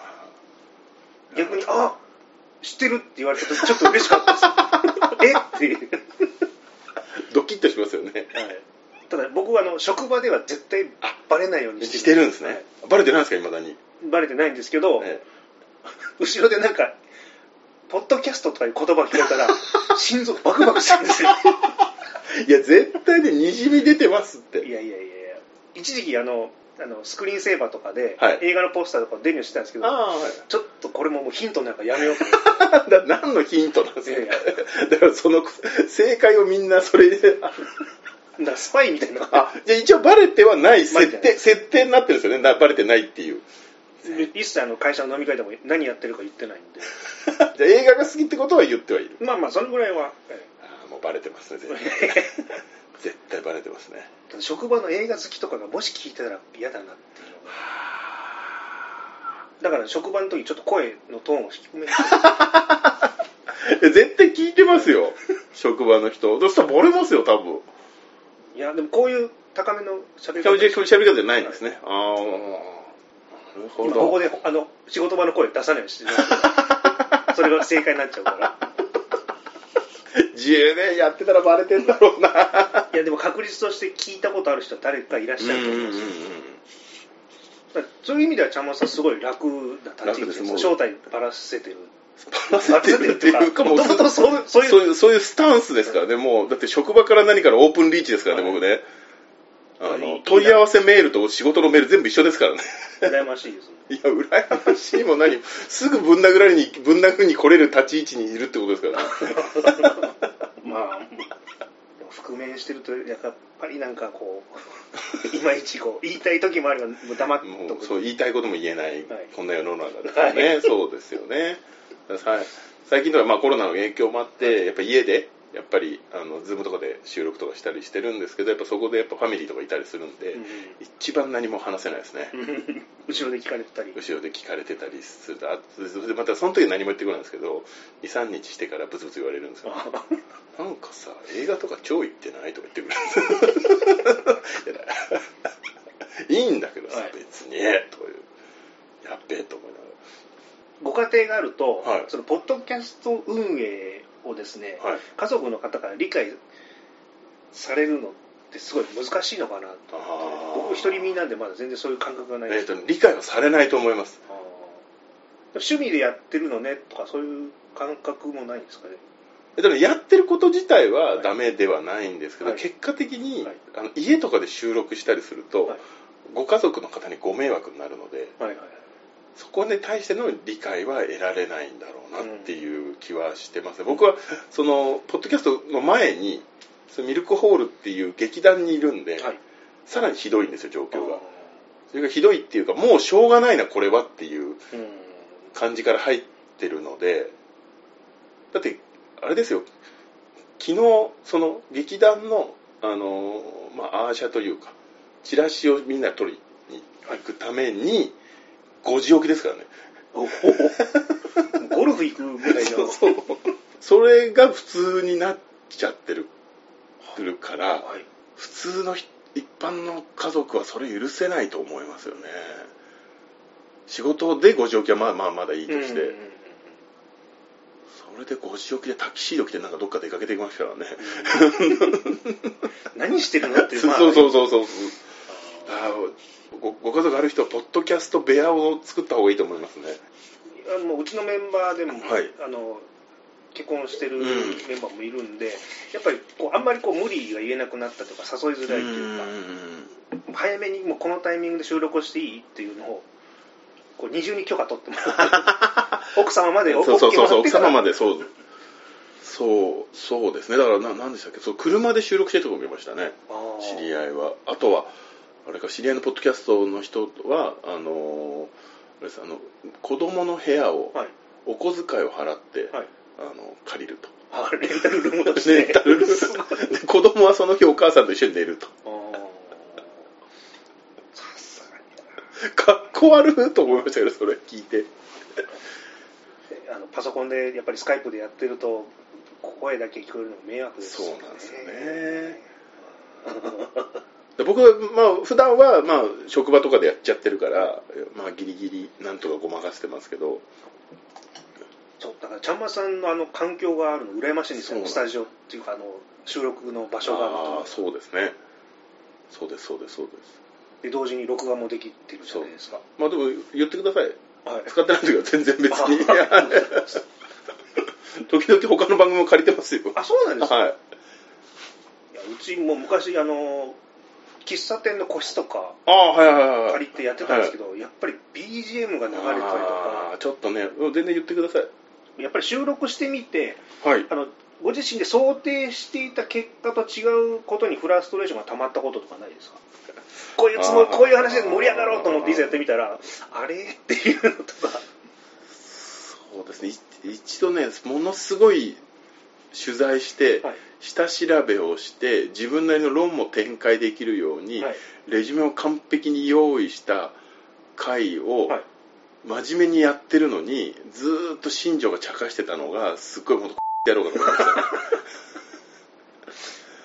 い逆に、あ知ってるって言われた時ちょっと嬉しかったです。(laughs) え？っていう。ドキッとしますよね。はいただ僕はあの職場では絶対バレないようにしてるんですね。バレてないんですか、未だに？バレてないんですけど、え後ろでなんかポッドキャストとかいう言葉聞こえたら (laughs) 心臓バクバクするんですよ。えいや、絶対ね、にじみ出てますって。いやいやいやいや一時期あのあのスクリーンセーバーとかで、はい。映画のポスターとかデビューしてたんですけどはい。ちょっとこれももうヒントなんかやめようと思って。(laughs) だ何のヒントなんですか？だからその正解をみんなそれであだからスパイみたいな。あじゃあ一応バレてはない。設定設定になってるんですよね。なバレてないっていう一切あの会社の飲み会でも何やってるか言ってないんで。(laughs) じゃあ映画が好きってことは言ってはいる。まあまあそのぐらいは、えああもうバレてますね絶対え絶対バレてますね。職場の映画好きとかがもし聞いてたら嫌だなっていう。だから職場の時ちょっと声のトーンを低め (laughs) 絶対聞いてますよ。職場の人。そした？らバレますよ多分。いやでもこういう高めの喋り方。しゃべり方じゃないんですね。ああなるほど。今ここであの仕事場の声出さないようにしてる。(laughs) それが正解になっちゃうから。10年やってたらバレてんだろうな。いやでも確率として聞いたことある人は誰かいらっしゃると思います。だからそういう意味ではちゃんまさんすごい楽な立ち位置です正体ばらせてる。バラせてるっていうかもうそういうそういうスタンスですからね、もう、だって職場から何からオープンリーチですからね、はい。僕ね。あはいの、問い合わせメールと仕事のメール全部一緒ですからね。羨ましいですいや、羨ましいも何も、すぐぶん殴られに、ぶん殴りに来れる立ち位置にいるってことですから。(laughs) まあでも覆面してるとやっぱりなんかこう (laughs) いまいちこう言いたい時もあれば黙っとくそう言いたいことも言えない、はいこんな世の中ですよね。はいそうですよね。だからさ最近とか、まあコロナの影響もあって、やっぱ家でやっぱりあの Zoom とかで収録とかしたりしてるんですけどやっぱそこでやっぱファミリーとかいたりするんで、うん一番何も話せないですね、(laughs) 後ろで聞かれてたり。後ろで聞かれてたりするとあでまたその時は何も言ってこないんですけど2、3日してからブツブツ言われるんですよ。なんかさ映画とか超行ってないとか言ってくる。(laughs) いいんだけどさ、はい。別に。とかいう。やっべえと思いながご家庭があると、はい。そのポッドキャスト運営をですね、らはい。家族の方から理解されるのってすごい難しいのかなと僕一人身なんでまだ全然そういう感覚がないえーと理解はされないと思います。趣味でやってるのねとかそういう感覚もないんですかね？やってること自体はダメではないんですけど、はい。結果的に、はい。あの家とかで収録したりすると、はい。ご家族の方にご迷惑になるのではいはいそこに対しての理解は得られないんだろうなっていう気はしてます、僕はそのポッドキャストの前にそのミルクホールっていう劇団にいるんで、はい。さらにひどいんですよ状況が。あそれがひどいっていうかもうしょうがないなこれはっていう感じから入ってるのでだってあれですよ。昨日その劇団のあのまあアーシャというかチラシをみんなで取りに行くために5時起きですからね。おおゴルフ行くぐらいの。(laughs) そうそう。それが普通になっちゃってるるからはい。普通のひ一般の家族はそれ許せないと思いますよね。仕事で5時起きはまあまあまだいいとして、うんうんうんそれで5時起きでタキシード着てなんかどっか出かけていきましたからね、何してるのっていうそう (laughs) まあそうそうそうそうあごご家族ある人はポッドキャスト部屋を作った方がいいと思いますね。ーあのもううちのメンバーでも、はい。あの結婚してるうん。メンバーもいるんで、やっぱりこうあんまりこう無理が言えなくなったとか誘いづらいというかうん早めにもうこのタイミングで収録をしていいっていうのをこう二重に許可取ってもらって (laughs) 奥様までそうそうそうそう OK もらっ奥様までそう。そうそうですね。だからな何でしたっけ？そう車で収録してるとこ見ましたね。知り合いは。あとはあれか知り合いのポッドキャストの人はあのあれですあの子供の部屋をはい。お小遣いを払って、はい。あの借りると。あレンタルルームとして。レンタルルーム。(laughs) 子供はその日お母さんと一緒に寝ると。さすがにかっこ悪いと思いましたけどそれ聞いて。あのパソコンでやっぱりスカイプでやってると声だけ聞こえるのも迷惑ですそうなんですよね。(laughs) で僕はまあ普段はまあ職場とかでやっちゃってるからまあギリギリなんとかごまかしてますけど。そうだからちゃんまさんのあの環境があるの羨ましいんですよスタジオっていうかあの収録の場所があるあと。あそうですね。そうですそうですそうです。で同時に録画もできてるじゃないですか。まあでも言ってください。はい。使ってない時は全然別に。あ (laughs) 時々他の番組も借りてますよ。あそうなんですか、はい。いやうちも昔あの喫茶店の個室とかああはいはいはいはい。借りてやってたんですけど、やっぱり BGM が流れてたりとか。ちょっとね全然言ってください。やっぱり収録してみてはい。あのご自身で想定していた結果と違うことにフラストレーションが溜まったこととかないですか？(laughs) こういうつもこういう話で盛り上がろうと思っていざやってみたらあれ？っていうのとか。そうですね。い一度ねものすごい取材して、はい。下調べをして自分なりの論も展開できるように、はい。レジュメを完璧に用意した回をはい。真面目にやってるのにずーっと新庄が茶化してたのがすっごい本当やろうかと思いましたね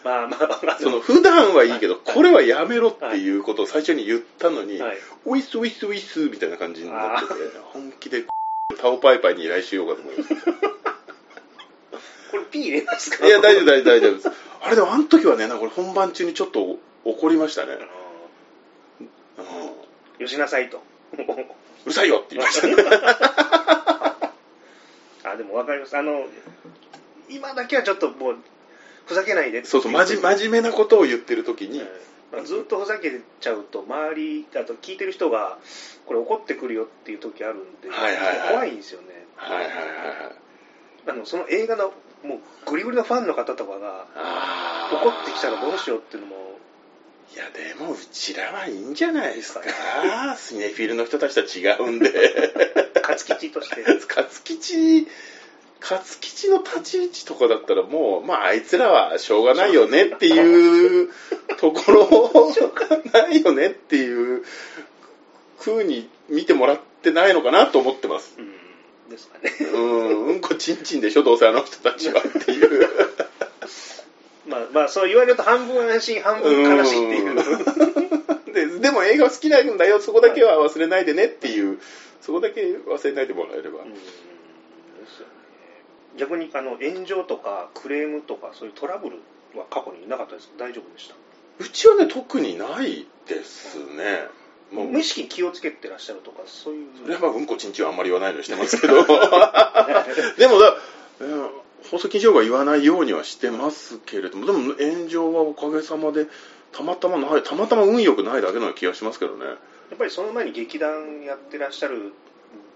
まあまあまあ。その普段はいいけどこれはやめろっていうことを最初に言ったのに、はい。ウィスウィスウィスみたいな感じになってて本気でタオパイパイに依頼しようかと思いましたこれ P 入れますか？いや、大丈夫、大丈夫、大丈夫です。あれでも、あの時はね、なんかこれ本番中にちょっと怒りましたね。よしなさいとうるさいよって言いましたね。(laughs) あでも分かりますあの今だけはちょっともうふざけないでそうそう、まじ、真面目なことを言ってる時に、まあずっとふざけちゃうと周りあと聞いてる人がこれ怒ってくるよっていう時あるんで、はいはいはい怖いんですよねはいはいはいはい。あのその映画のもうグリグリのファンの方とかが怒ってきたらどうしようっていうのもいや、でも、うちらはいいんじゃないですか。(laughs) スネフィルの人たちとは違うんで。(laughs) 勝吉として勝吉勝吉の立ち位置とかだったらもう、まああいつらはしょうがないよねっていうところ、しょうがないよねっていう風に見てもらってないのかなと思ってます。うんですかね。うん、うんこちんちんでしょ、どうせあの人たちは。っていう。(laughs) まあまあそう言われると半分安心半分悲しいっていう。ででも映画は好きなんだよ、そこだけは忘れないでねっていう、そこだけ忘れないでもらえれば。うん。逆にあの炎上とかクレームとかそういうトラブルは過去になかったですか？大丈夫でした？うちはね、特にないですね。もう。無意識に気をつけてらっしゃるとかそういう。それはまあうんこちんちんはあんまり言わないようにしてますけど。(laughs) でもだ、うん放送禁止用語は言わないようにはしてますけれどもでも炎上はおかげさまでたまたまないたまたま運良くないだけの気がしますけどね。やっぱりその前に劇団やってらっしゃる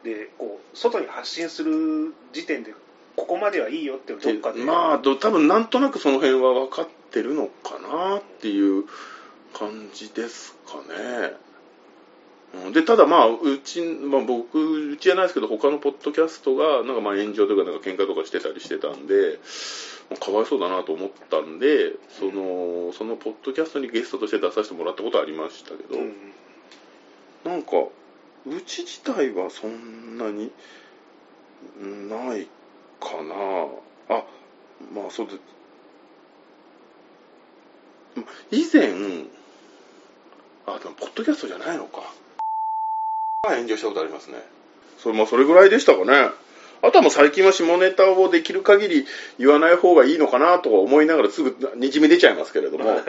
でこう外に発信する時点でここまではいいよってどっかで。まあど多分なんとなくその辺は分かってるのかなっていう感じですかね。うんでただまあうち、まあ、僕うちじゃないですけど他のポッドキャストがなんかまあ炎上とかなんか喧嘩とかしてたりしてたんでまあかわいそうだなと思ったんでそのそのポッドキャストにゲストとして出させてもらったことはありましたけど、うん。なんかうち自体はそんなにうんないかな。あまあそうでま以前あでもポッドキャストじゃないのか炎上したことありますね。それ,、まあ、それぐらいでしたかね。あとはもう最近は下ネタをできる限り言わない方がいいのかなとか思いながらすぐにじみ出ちゃいますけれども。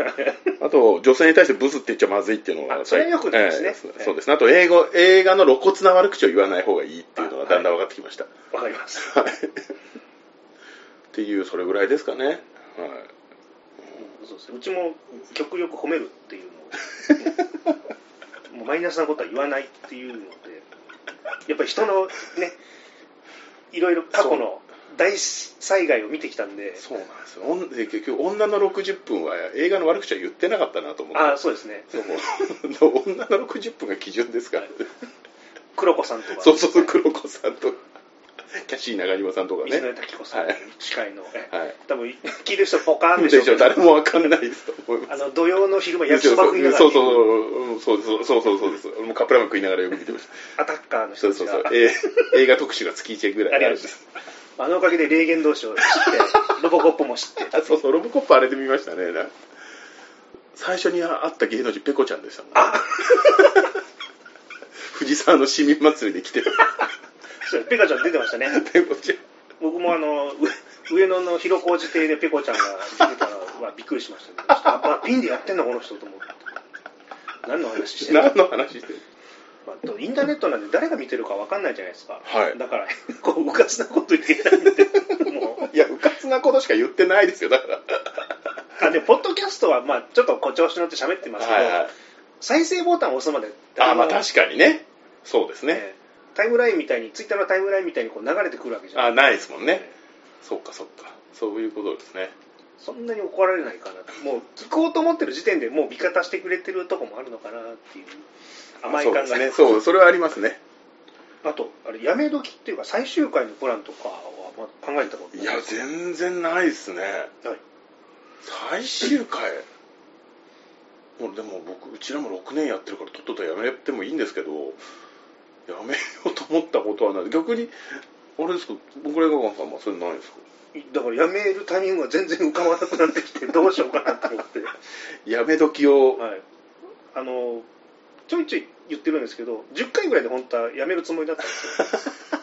あと女性に対してブスって言っちゃまずいっていうのがあそれはよくないですね。ええそうですね。あと英語映画の露骨な悪口を言わない方がいいっていうのがだんだん分かってきました、わかります。はい。っていう、それぐらいですかね。はい。そうですね。うちも極力褒めるっていうのをマイナスなことは言わないっていうのでやっぱり人のねいろいろ過去の大災害を見てきたんでそうなんですよ。結局、女の60分は映画の悪口は言ってなかったなと思って。ああそうですね。そう。(laughs) 女の60分が基準ですから、黒子さんとか。そうそうそう、黒子さんと。か、(laughs) キャシー長島さんとかね。水野滝子さんはい司会の、えはい。多分聞いてる人ポカーンでしょ誰もわかんないですと思います。あの土曜の昼間焼きそば食いながらそうそううんそうそうそうそうそうです。俺もカップラーメン食いながらよく見てました。アタッカーの人たちがそうそうそう。えー (laughs) 映画特集が月1ぐらいありがとうございますあのおかげで霊言同士を知って (laughs) ロボコップも知ってあそうそう、ロボコップあれで見ましたね。な最初に会った芸能人、ペコちゃんでしたもん、藤沢の市民祭りで来てるそ (laughs) うペカちゃん出てましたねペコちゃん。僕もあのう上野の広小路邸でペコちゃんが出てたのはびっくりしましたねあまあピンでやってんのこの人と思って何の話してんの、何の話してるまあ、とインターネットなんで誰が見てるか分かんないじゃないですか、はいだからこううかつなこと言ってないんでもういや、うかつなことしか言ってないですよ、だから。あでポッドキャストはまあちょっと誇張し乗って喋ってますけど、はいはい。再生ボタンを押すまであ、まあの確かにね。そうですね。えータイムラインみたいにツイッターのタイムラインみたいにこう流れてくるわけじゃないあ、ないですもんね。そっかそっか。そういうことですね。そんなに怒られないかなもう聞こうと思ってる時点でもう味方してくれてるとこもあるのかなっていう甘い考えそうですね。そう、それはありますね。あとあれやめ時っていうか最終回のプランとかはまあ考えたことい？や、全然ないですね。はい最終回もうでも僕うちらも6年やってるからとっととやめてもいいんですけどやめようと思ったことはない。逆にあれですか？僕ら映画館さんもそれないですか？だからやめるタイミングが全然浮かばなくなってきてどうしようかなと思って。やめ時を、はい。あのちょいちょい言ってるんですけど10回ぐらいで本当はやめるつもりだったんですよ。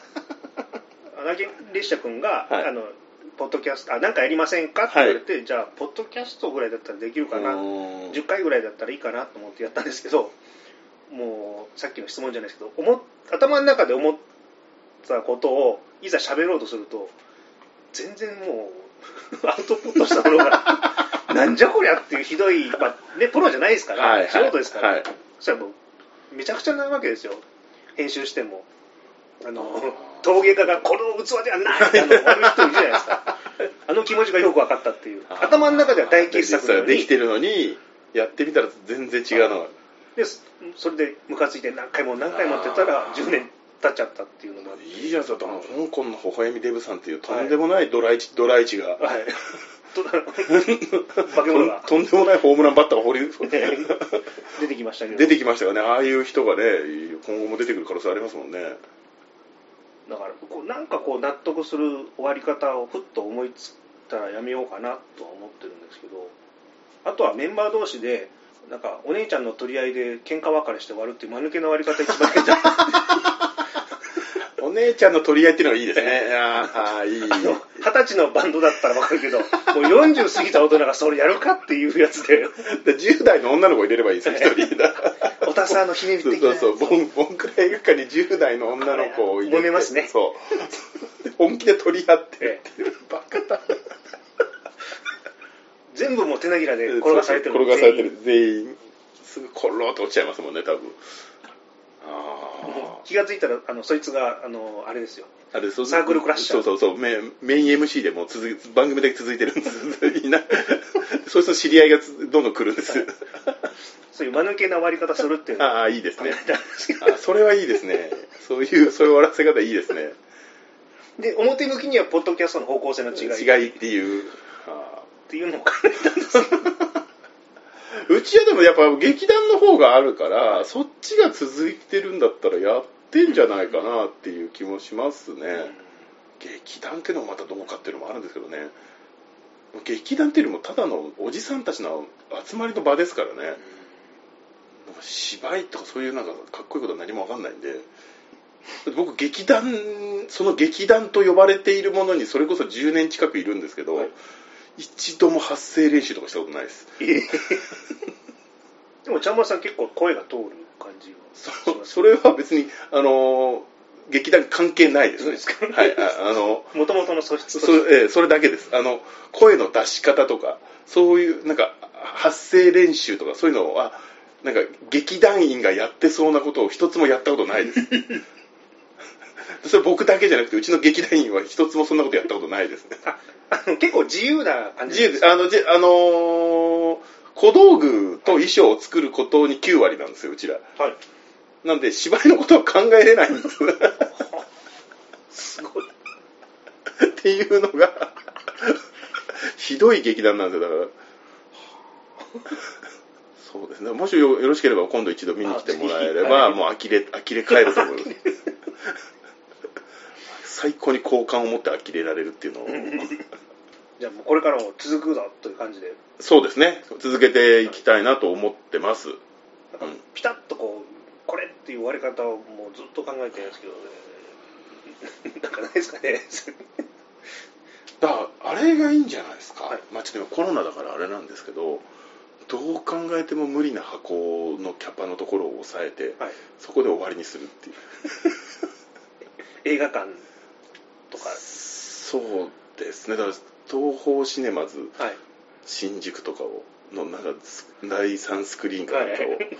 穴木列車君が、はい。あのポッドキャストあなんかやりませんか？って言われて、じゃあポッドキャストぐらいだったらできるかな。うー。ん10回ぐらいだったらいいかなと思ってやったんですけどもうさっきの質問じゃないですけど思っ頭の中で思ったことをいざ喋ろうとすると全然もう (laughs) アウトプットしたものが (laughs) なんじゃこりゃっていうひどい、まあね、プロじゃないですから、はいはい。素人ですから、はい。そしたらもうめちゃくちゃなわけですよ。編集しても。あの陶芸家がこの器ではないってあの (laughs) 悪い人いるじゃないですか。あの気持ちがよく分かったっていう。頭の中では大傑作なのに。できてるのにやってみたら全然違うのがでそそれでムカついて何回も何回もってたら10年立っちゃったっていうのもあって。いいじゃんだってあの香港の微笑みデブさんっていうとんでもないドライチ、ドライチが。はい。(laughs) と化け物がとんでもないホームランバッターが放り (laughs) 出てきましたけど。出てきましたよね。ああいう人がね今後も出てくる可能性ありますもんね。だからこうなんかこう納得する終わり方をふっと思いついたらやめようかなとは思ってるんですけどあとはメンバー同士でなんかお姉ちゃんの取り合いで喧嘩別れして終わるっていう間抜けの終わり方一番下手 (laughs) お姉ちゃんの取り合いっていうのがいいですね。ああいい二十歳のバンドだったらわかるけど (laughs) もう40過ぎた大人がそれやるかっていうやつで。で10代の女の子入れればいいですよ (laughs) 一人おたさんのひねりそう的なそうそう。ボンボンクラ映画館に10代の女の子を入れて。揉めますね。そう。で本気で取り合ってえっていう。バカだ全部もう手なぎらで転がされてる転がされてる。全員。すぐコローと落ちちゃいますもんね多分。あ気がついたらあのそいつがあのあれですよ。ああれそうサークルクラッシャー。そうそうそう。メメイン MC でもう続く番組だけ続いてるんです。いい。なそうすると知り合いがつどんどん来るんです。そういう間抜けな終わり方するっていうああいいですね。あそれはいいですね。そういうそういう終わらせ方いいですね。で表向きにはポッドキャストの方向性の違い。っ違いっていう。あていうのを考えたんですうちはでもやっぱ劇団の方があるからそっちが続いてるんだったらやってんじゃないかなっていう気もしますね、劇団っていうのもまたどうかっていうのもあるんですけどね。劇団っていうよりもただのおじさんたちの集まりの場ですからね、なんか芝居とかそういうなんかかっこいいことは何も分かんないんで。僕劇団その劇団と呼ばれているものにそれこそ10年近くいるんですけど、はい一度も発声練習とかしたことないです。(laughs) でもちゃんまさん結構声が通る感じは。そそれは別にあの劇団関係ないですそうですか？はいああのもともとの素質とそれ,、ええそれだけです。あの声の出し方とかそういうなんか発声練習とかそういうのはなんか劇団員がやってそうなことを一つもやったことないです (laughs) それ僕だけじゃなくてうちの劇団員は一つもそんなことやったことないですね。(laughs) 結構自由な感じ自由ですあのじあのー小道具と衣装を作ることに9割なんですようちら。はい。なんで芝居のことは考えれないんです。すごい。っていうのがひどい劇団なんですよだから。そうですね。もしよよろしければ今度一度見に来てもらえれば、あもう呆れ呆れ返ると思います最高に好感を持って呆れられるっていうのを。(laughs) じゃあもうこれからも続くぞという感じで。そうですね。続けていきたいなと思ってます。ピタッとこうこれっていう終わり方をもうずっと考えてるんですけどね。なんかないですかね。(laughs) だからあれがいいんじゃないですか、はい。まあちょっと今コロナだからあれなんですけどどう考えても無理な箱のキャパのところを抑えて、はい。そこで終わりにするっていう。(laughs) 映画館とかそうですね。だから東宝シネマズはい。新宿とかをのなんかス第3スクリーンかなんかを、はい。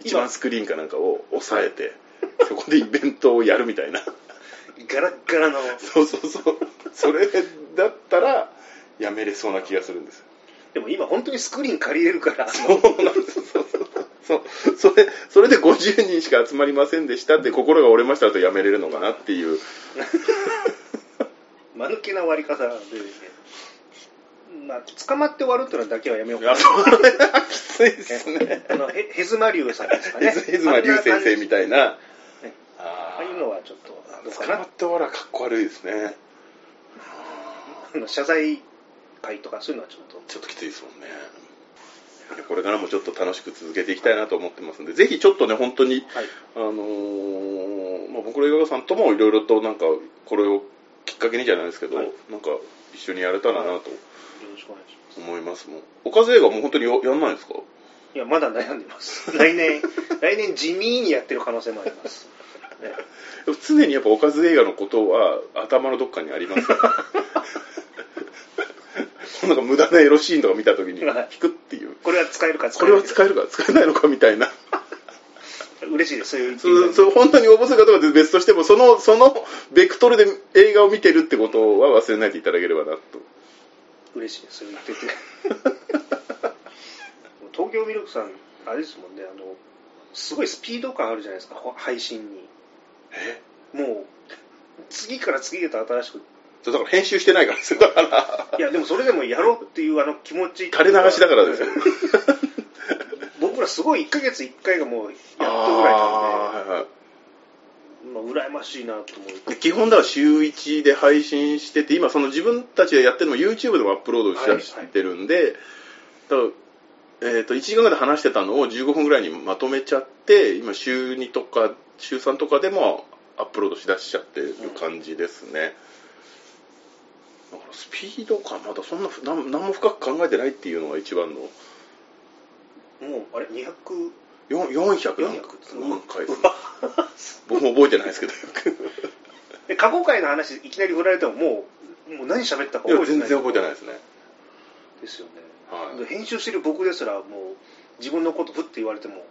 (laughs) 一番スクリーンかなんかを抑えてそこでイベントをやるみたいな。ガラッガラの。そうそうそう。それだったらやめれそうな気がするんです。よでも今本当にスクリーン借りれるから。そうなんですそう (laughs) それそれで50人しか集まりませんでしたって心が折れましたとやめれるのかなっていう。(laughs) 間抜けな終わり方で、ね、まあ、捕まって終わるっていうのだけはやめようかいやそれはきついですね。あ (laughs) のへヘズマ龍さんですかね。ヘズヘズマ龍先生みたいな。ねあああいうのはちょっとどうかな捕まって終わらかっこ悪いですね。あの謝罪会とかそういうのはちょっと。ちょっときついですもんねこれからもちょっと楽しく続けていきたいなと思ってますんでぜひちょっとね本当にはい。あのーまあ、僕の映画館さんともいろいろとなんかこれをきっかけにじゃないですけど、はい。なんか一緒にやれたらなとよろしくお願いします。思いますもん。おかず映画もう本当にややんないんですか？いやまだ悩んでます。(laughs) 来年来年地味にやってる可能性もあります、(laughs) ね、常にやっぱおかず映画のことは頭のどっかにありますよ (laughs) なんか無駄なエロシーンとか見た時にはい。引くっていう。これは使えるか使こえない。は使えるか使えないのかみたいな。(laughs) 嬉しいです。そういうそうそう本当に応募するかどうかは別としてもそのそのベクトルで映画を見てるってことは忘れないでいただければなと。嬉しいです。そう言ってて。(laughs) 東京ミルクさんあれですもんね。あのすごいスピード感あるじゃないですか。ほ配信に。え？もう次から次へと新しくだから編集してないからですよだから。いやでもそれでもやろうっていうあの気持ち。垂れ流しだからですよ。(laughs) 僕らすごい1ヶ月1回がもうやっとぐらいなんで、まあ、羨ましいなと思う。で基本だから週1で配信してて今その自分たちでやってるのも YouTube でもアップロードしだしてるんで、だからえー、と1時間ぐらいで話してたのを15分ぐらいにまとめちゃって今週2とか週3とかでもアップロードしだしちゃってる感じですね、だからスピード感まだそんななん何も深く考えてないっていうのが一番の。もうあれ？200よ400 400何回？です僕も覚えてないですけど。(laughs) で過去回の話いきなり振られてももうもう何喋ったか覚えてない。全然覚えてないですね。ですよね、はい。で編集してる僕ですらもう自分のことふって言われても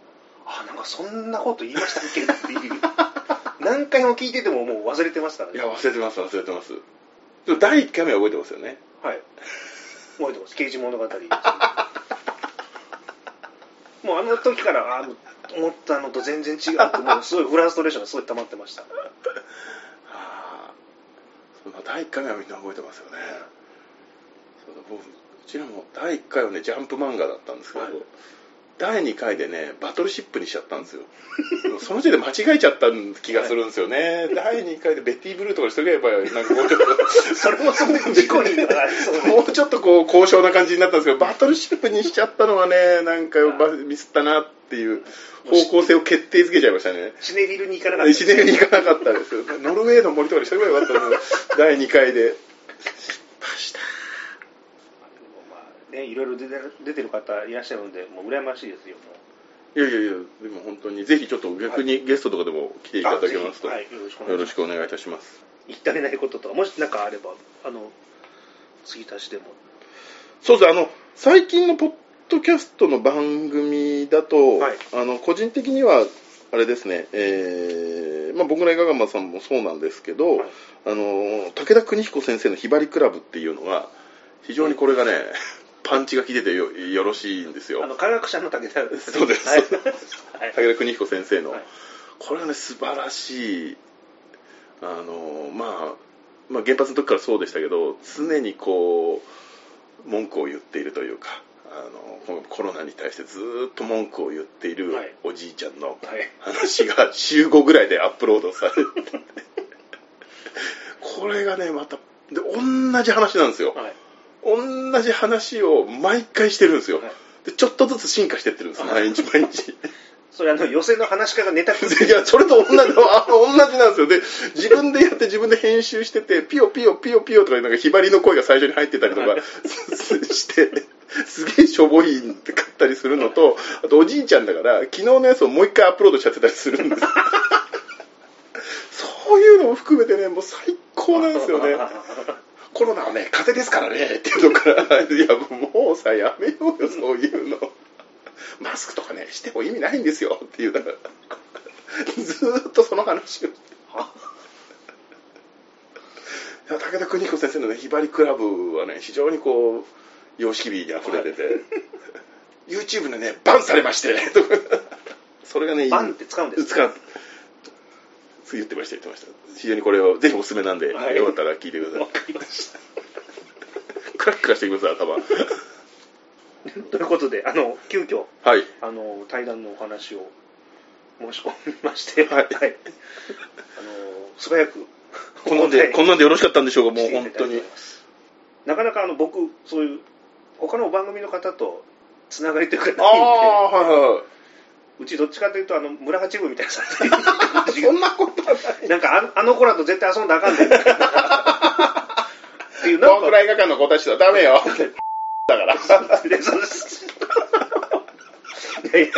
あなんかそんなこと言いましたっけっていう。(laughs) 何回も聞いててももう忘れてますからね。いや忘れてます忘れてますでも第1回目は覚えてますよね。はい。覚えてます。刑事物語。(laughs) もうあの時からあ思ったのと全然違う。もうすごいフラストレーションがすごい溜まってました。ああその第1回目はみんな覚えてますよね。そうだ僕うちらも第1回はねジャンプ漫画だったんですけど、はい第2回でねバトルシップにしちゃったんですよ。その時点で間違えちゃった気がするんですよね、(laughs) 第2回でベッティブルーとかにしとけばなんかもうちょっとそれもそれで事故にもうちょっとこう高尚な感じになったんですけどバトルシップにしちゃったのはねなんかバミスったなっていう方向性を決定づけちゃいましたね。シネビルに行かなかったシネに行かなかったです。ノルウェーの森とかにしとけばよかったのに。第2回で失敗したまあね、いろいろ出てる出てる方いらっしゃるので、もう羨ましいですよ、もう。いやいやいやでも本当にぜひちょっと逆にゲストとかでも来ていただけますと、はい、よろしくお願いいいたします。言い足りないこととか、もし何かあれば、あの、継ぎ足しでも。そうです。あの最近のポッドキャストの番組だと、はい。あの個人的にはあれですね、えーまあ、僕ら映画ガマさんもそうなんですけど、はい。あの武田邦彦先生のひばりクラブっていうのが非常にこれがね、パンチが効いててよよろしいんですよあの、科学者の武田です。そうですはい。は (laughs) い武田邦彦先生の、はいこれはね素晴らしいあの、まあ、まあ原発の時からそうでしたけど常にこう文句を言っているというかあのこのコロナに対してずーっと文句を言っているはいおじいちゃんのはい。話が週5ぐらいでアップロードされて (laughs) これがねまたで同じ話なんですよはい。同じ話を毎回してるんですよ、はい。でちょっとずつ進化してってるんです毎日毎日。(laughs) それあの、寄席の話し家がネタく (laughs) いや、それと同じ、あの同じなんですよ。で、自分でやって自分で編集してて、ピヨピヨピヨピヨとか、なんかひばりの声が最初に入ってたりとかして、すげえしょぼいかったりするのと、あとおじいちゃんだから、昨日のやつをもう一回アップロードしちゃってたりするんです。(laughs) そういうのも含めてね、もう最高なんですよね。コロナはね、風邪ですからね、(laughs) っていうとこから、いや、もうさ、やめようよ、そういうの。マスクとかね、しても意味ないんですよ、っていう、だから、ずーっとその話を。武田邦彦先生のね、ひばりクラブはね、非常にこう、様式美に溢れてて、YouTube でね、バンされまして、と (laughs) かそれがね、バンって使うんです使う。言ってました、言ってました。非常にこれを、ぜひおすすめなんで、はいよかったら聞いてくださいわ。かりました。クラックラしてきます、頭。(laughs) ということで、あの、急遽、はい。あの、対談のお話を申し込みまして、はいあの、素早く、こんなんで、こんなんでよろしかったんでしょうか、もう本当に。なかなかあの僕、そういう、他の番組の方とつながりというかないんで、ああ、はいは (laughs) うちどっちかというと、あの、村八部みたいなさ、い。(laughs) そんなことはない。(laughs) なんかあのあの子らと絶対遊んだらあかんねん。(laughs) っていう、なんからい映画館の子たちとはダメよ。(laughs) だから。でそうです。いやいや、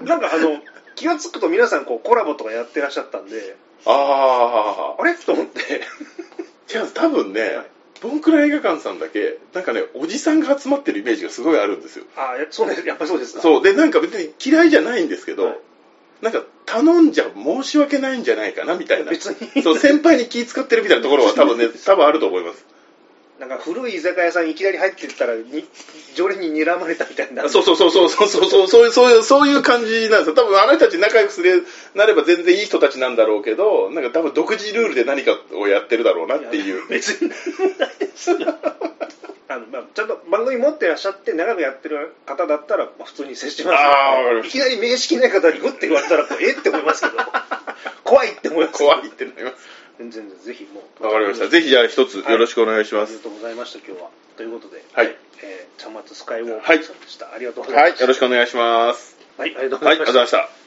なんかあの、気がつくと皆さんこうコラボとかやってらっしゃったんで、ああ。あれ？と思って、違う、多分ね、ボンクラ映画館さんだけ、なんかね、おじさんが集まってるイメージがすごいあるんですよ。あやそうね、やっぱりそうですか。そう。で、なんか別に嫌いじゃないんですけど、はいなんか頼んじゃ申し訳ないんじゃないかな、みたいな。別に。そう、先輩に気使ってるみたいなところは多分ね、(laughs) 多分あると思います。なんか古い居酒屋さんいきなり入ってったらに常連に睨まれたみたいなそうそうそうそうそうそうそうそういうそういうそういう感じなんですよ多分あの人たち仲良くすれなれば全然いい人たちなんだろうけどなんか多分独自ルールで何かをやってるだろうなっていう別にないですよあの、まあ、ちゃんと番組持ってらっしゃって長くやってる方だったら、まあ、普通に接してますいきなり面識ない方にグッて言われたらこうえって思いますけど怖いって思います怖いってなります全然ぜひもうわかりました。ぜひじゃあ一つよろしくお願いします。ありがとうございました今日は。ということではい。えー、茶松スカイウォークはい。さんでした、ありがとうございました。はい。よろしくお願いします。はいありがとうごはいありがとうございまざいましたした